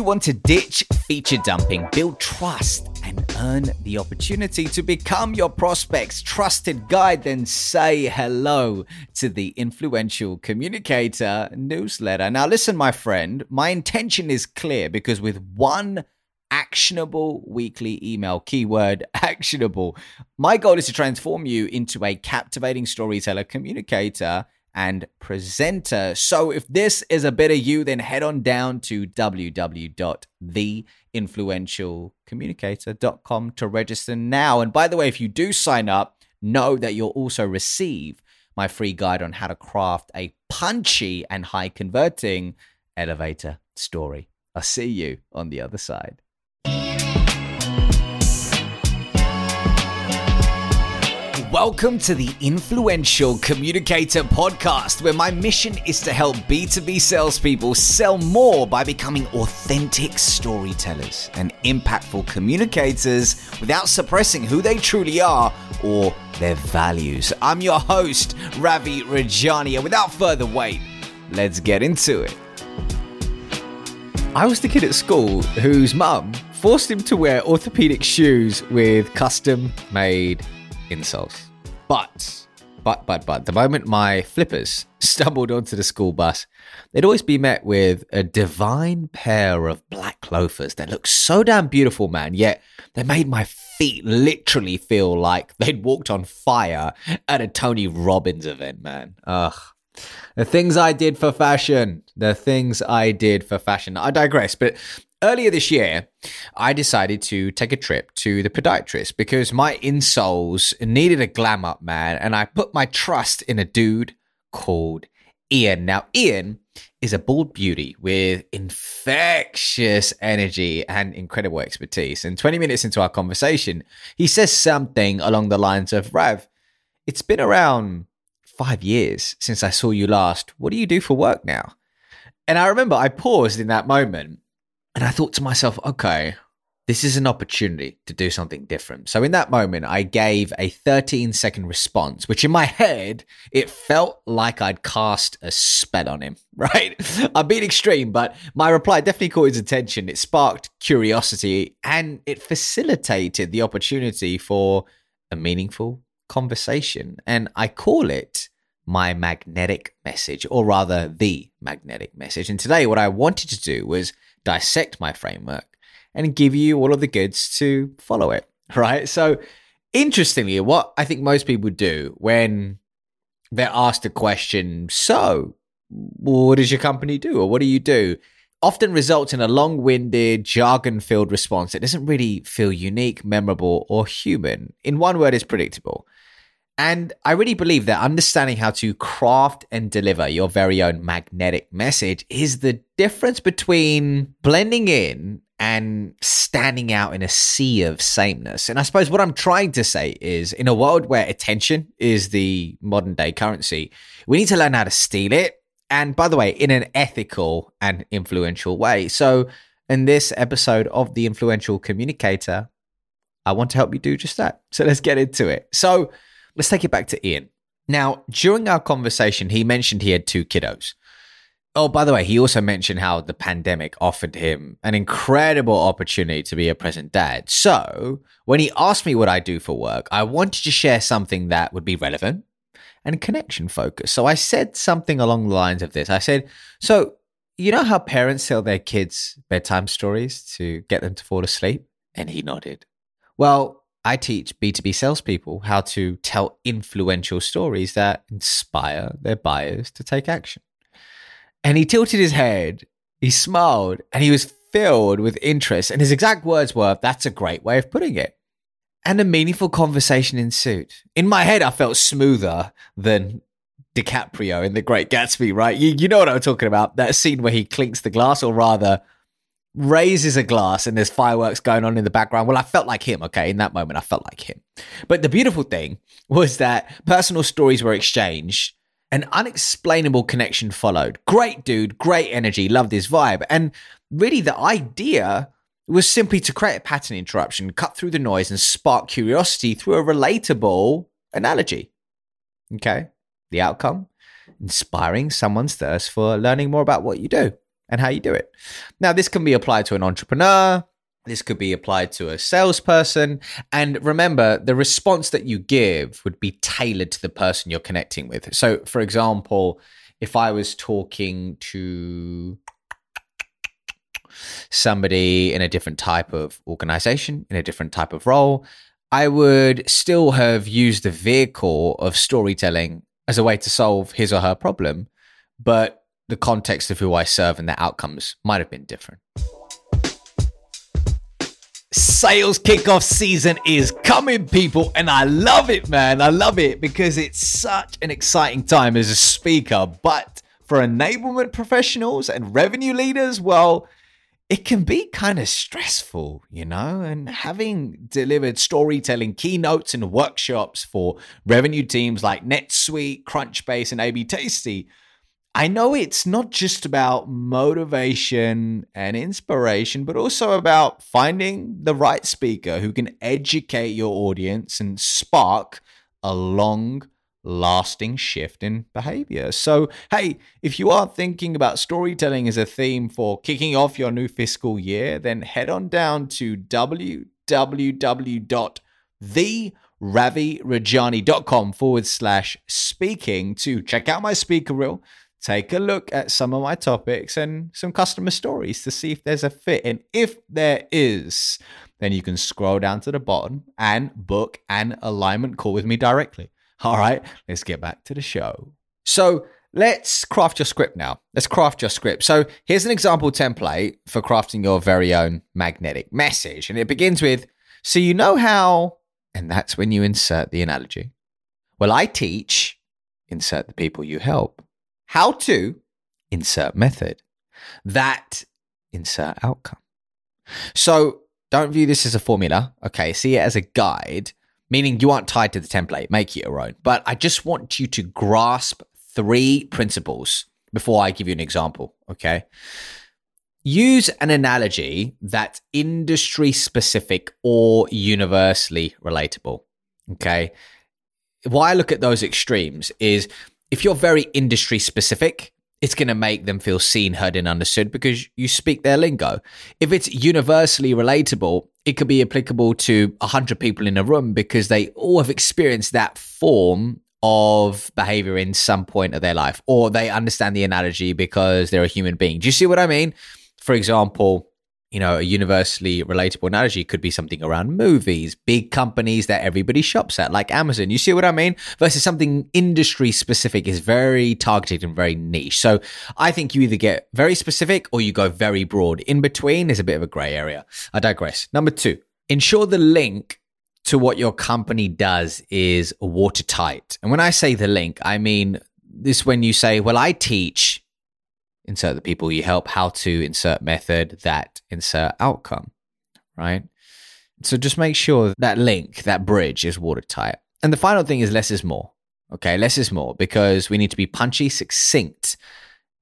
you want to ditch feature dumping, build trust, and earn the opportunity to become your prospect's trusted guide, then say hello to the Influential Communicator newsletter. Now, listen, my friend, my intention is clear because with one actionable weekly email, keyword actionable, my goal is to transform you into a captivating storyteller communicator and presenter. So if this is a bit of you, then head on down to www.theinfluentialcommunicator.com to register now. And by the way, if you do sign up, know that you'll also receive my free guide on how to craft a punchy and high converting elevator story. I'll see you on the other side. Welcome to the Influential Communicator Podcast, where my mission is to help B2B salespeople sell more by becoming authentic storytellers and impactful communicators without suppressing who they truly are or their values. I'm your host, Ravi Rajani, and without further wait, let's get into it. I was the kid at school whose mum forced him to wear orthopedic shoes with custom made insoles. But, but, but, but, the moment my flippers stumbled onto the school bus, they'd always be met with a divine pair of black loafers that looked so damn beautiful, man, yet they made my feet literally feel like they'd walked on fire at a Tony Robbins event, man. Ugh. The things I did for fashion. The things I did for fashion. I digress, but Earlier this year, I decided to take a trip to the podiatrist because my insoles needed a glam up, man, and I put my trust in a dude called Ian. Now, Ian is a bald beauty with infectious energy and incredible expertise. And 20 minutes into our conversation, he says something along the lines of Rav, it's been around five years since I saw you last. What do you do for work now? And I remember I paused in that moment and I thought to myself, okay, this is an opportunity to do something different. So in that moment, I gave a 13 second response, which in my head, it felt like I'd cast a spell on him, right? I'm being extreme, but my reply definitely caught his attention. It sparked curiosity and it facilitated the opportunity for a meaningful conversation. And I call it my magnetic message, or rather, the magnetic message. And today, what I wanted to do was dissect my framework and give you all of the goods to follow it, right? So, interestingly, what I think most people do when they're asked a question, so what does your company do or what do you do? Often results in a long winded, jargon filled response that doesn't really feel unique, memorable, or human. In one word, is predictable. And I really believe that understanding how to craft and deliver your very own magnetic message is the difference between blending in and standing out in a sea of sameness. And I suppose what I'm trying to say is in a world where attention is the modern day currency, we need to learn how to steal it. And by the way, in an ethical and influential way. So, in this episode of The Influential Communicator, I want to help you do just that. So, let's get into it. So, Let's take it back to Ian. Now, during our conversation, he mentioned he had two kiddos. Oh, by the way, he also mentioned how the pandemic offered him an incredible opportunity to be a present dad. So, when he asked me what I do for work, I wanted to share something that would be relevant and connection focused. So, I said something along the lines of this I said, So, you know how parents tell their kids bedtime stories to get them to fall asleep? And he nodded. Well, I teach B2B salespeople how to tell influential stories that inspire their buyers to take action. And he tilted his head, he smiled, and he was filled with interest. And his exact words were, That's a great way of putting it. And a meaningful conversation ensued. In my head, I felt smoother than DiCaprio in The Great Gatsby, right? You, you know what I'm talking about. That scene where he clinks the glass, or rather, raises a glass and there's fireworks going on in the background. Well, I felt like him, okay? In that moment, I felt like him. But the beautiful thing was that personal stories were exchanged. An unexplainable connection followed. Great dude, great energy, loved his vibe. And really, the idea was simply to create a pattern interruption, cut through the noise, and spark curiosity through a relatable analogy. Okay? The outcome? Inspiring someone's thirst for learning more about what you do. And how you do it. Now, this can be applied to an entrepreneur. This could be applied to a salesperson. And remember, the response that you give would be tailored to the person you're connecting with. So, for example, if I was talking to somebody in a different type of organization, in a different type of role, I would still have used the vehicle of storytelling as a way to solve his or her problem, but the context of who I serve and the outcomes might have been different. Sales kickoff season is coming, people, and I love it, man. I love it because it's such an exciting time as a speaker. But for enablement professionals and revenue leaders, well, it can be kind of stressful, you know, and having delivered storytelling keynotes and workshops for revenue teams like NetSuite, Crunchbase, and AB Tasty, I know it's not just about motivation and inspiration, but also about finding the right speaker who can educate your audience and spark a long lasting shift in behavior. So, hey, if you are thinking about storytelling as a theme for kicking off your new fiscal year, then head on down to www.theravirajani.com forward slash speaking to check out my speaker reel, take a look at some of my topics and some customer stories to see if there's a fit. And if there is, then you can scroll down to the bottom and book an alignment call with me directly. All right, let's get back to the show. So let's craft your script now. Let's craft your script. So here's an example template for crafting your very own magnetic message. And it begins with So you know how, and that's when you insert the analogy. Well, I teach, insert the people you help. How to, insert method. That, insert outcome. So don't view this as a formula. Okay, see it as a guide meaning you aren't tied to the template, make it your own. But I just want you to grasp three principles before I give you an example, okay? Use an analogy that's industry specific or universally relatable, okay? Why I look at those extremes is if you're very industry specific, it's going to make them feel seen, heard, and understood because you speak their lingo. If it's universally relatable, it could be applicable to 100 people in a room because they all have experienced that form of behavior in some point of their life, or they understand the analogy because they're a human being. Do you see what I mean? For example, you know, a universally relatable analogy could be something around movies, big companies that everybody shops at, like Amazon. You see what I mean? Versus something industry specific is very targeted and very niche. So I think you either get very specific or you go very broad. In between is a bit of a gray area. I digress. Number two, ensure the link to what your company does is watertight. And when I say the link, I mean this when you say, well, I teach insert the people you help, how to insert method, that insert outcome, right? So just make sure that link, that bridge is watertight. And the final thing is less is more. Okay, less is more because we need to be punchy, succinct,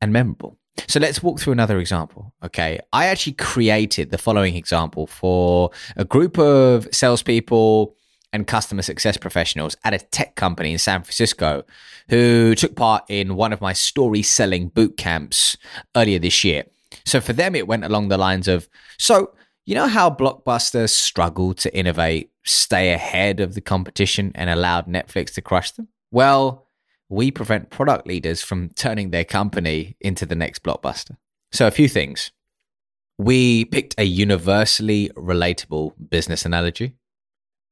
and memorable. So let's walk through another example. Okay, I actually created the following example for a group of salespeople and customer success professionals at a tech company in San Francisco who took part in one of my story selling boot camps earlier this year. So for them, it went along the lines of so, you know how Blockbuster struggled to innovate, stay ahead of the competition, and allowed Netflix to crush them? Well, we prevent product leaders from turning their company into the next Blockbuster. So, a few things. We picked a universally relatable business analogy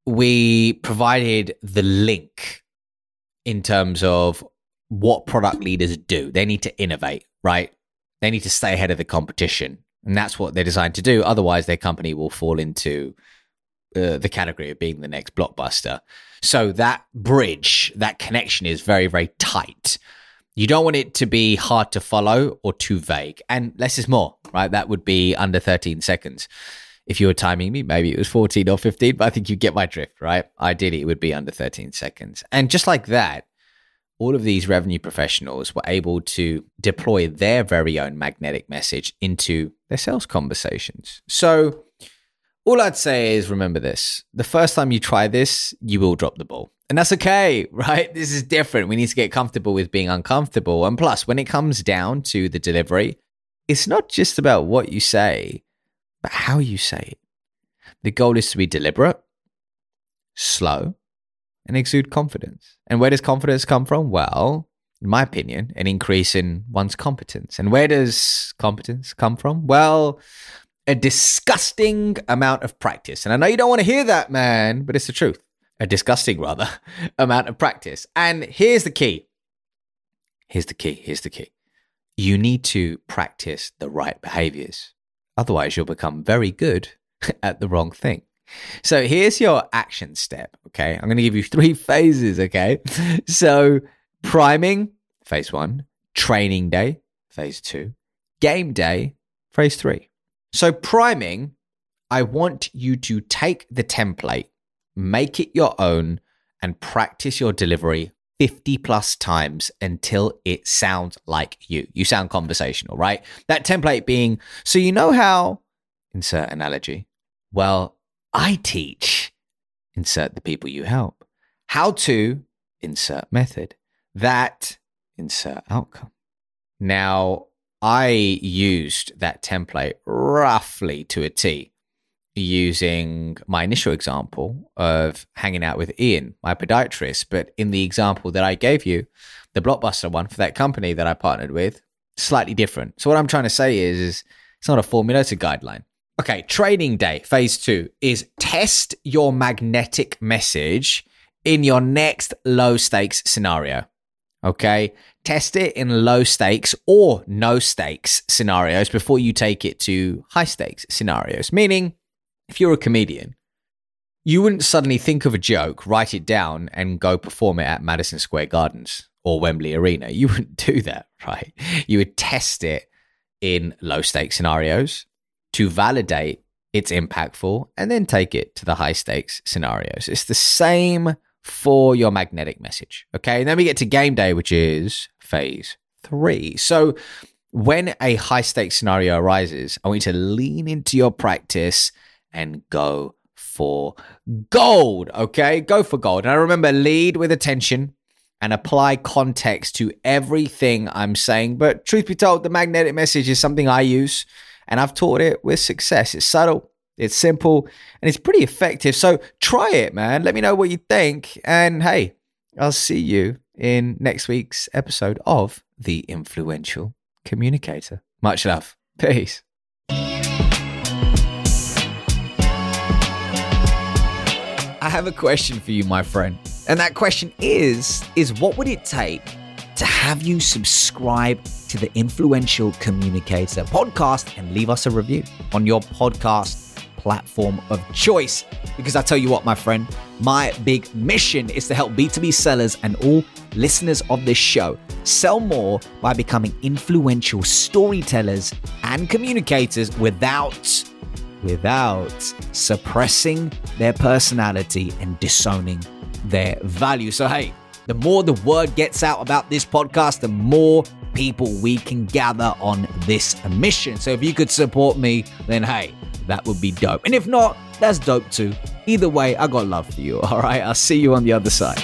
we provided the link in terms of what product leaders do. They need to innovate, right? They need to stay ahead of the competition. And that's what they're designed to do. Otherwise, their company will fall into uh, the category of being the next blockbuster. So that bridge, that connection is very, very tight. You don't want it to be hard to follow or too vague. And less is more, right? That would be under 13 seconds if you were timing me, maybe it was 14 or 15, but I think you get my drift, right? Ideally, it would be under 13 seconds. And just like that, all of these revenue professionals were able to deploy their very own magnetic message into their sales conversations. So, all I'd say is remember this the first time you try this, you will drop the ball. And that's okay, right? This is different. We need to get comfortable with being uncomfortable. And plus, when it comes down to the delivery, it's not just about what you say, but how you say it. The goal is to be deliberate, slow, and exude confidence. And where does confidence come from? Well, in my opinion, an increase in one's competence. And where does competence come from? Well, a disgusting amount of practice. And I know you don't want to hear that, man, but it's the truth. A disgusting, rather, amount of practice. And here's the key. Here's the key. Here's the key. You need to practice the right behaviors. Otherwise, you'll become very good at the wrong thing. So here's your action step. Okay. I'm going to give you three phases. Okay. So priming, phase one, training day, phase two, game day, phase three. So priming, I want you to take the template, make it your own, and practice your delivery 50 plus times until it sounds like you. You sound conversational, right? That template being, so you know how, insert analogy. Well, I teach, insert the people you help. How to, insert method. That, insert outcome. Now, I used that template roughly to a T using my initial example of hanging out with Ian, my podiatrist. But in the example that I gave you, the blockbuster one for that company that I partnered with, slightly different. So what I'm trying to say is, is it's not a formula, it's a guideline. Okay, training day, phase two is test your magnetic message in your next low stakes scenario. Okay, test it in low stakes or no stakes scenarios before you take it to high stakes scenarios. Meaning, if you're a comedian, you wouldn't suddenly think of a joke, write it down, and go perform it at Madison Square Gardens or Wembley Arena. You wouldn't do that, right? You would test it in low stakes scenarios to validate it's impactful and then take it to the high stakes scenarios. It's the same for your magnetic message. Okay. And then we get to game day, which is phase three. So when a high stakes scenario arises, I want you to lean into your practice and go for gold. Okay. Go for gold. And I remember lead with attention and apply context to everything I'm saying. But truth be told, the magnetic message is something I use and I've taught it with success. It's subtle, it's simple, and it's pretty effective. So try it, man. Let me know what you think. And hey, I'll see you in next week's episode of The Influential Communicator. Much love. Peace. I have a question for you, my friend. And that question is is what would it take to have you subscribe to the Influential Communicator podcast and leave us a review on your podcast platform of choice? Because I tell you what, my friend, my big mission is to help B2B sellers and all listeners of this show sell more by becoming influential storytellers and communicators without without suppressing their personality and disowning their value. So, hey, the more the word gets out about this podcast, the more people we can gather on this mission. So, if you could support me, then hey, that would be dope. And if not, that's dope too. Either way, I got love for you. All right, I'll see you on the other side.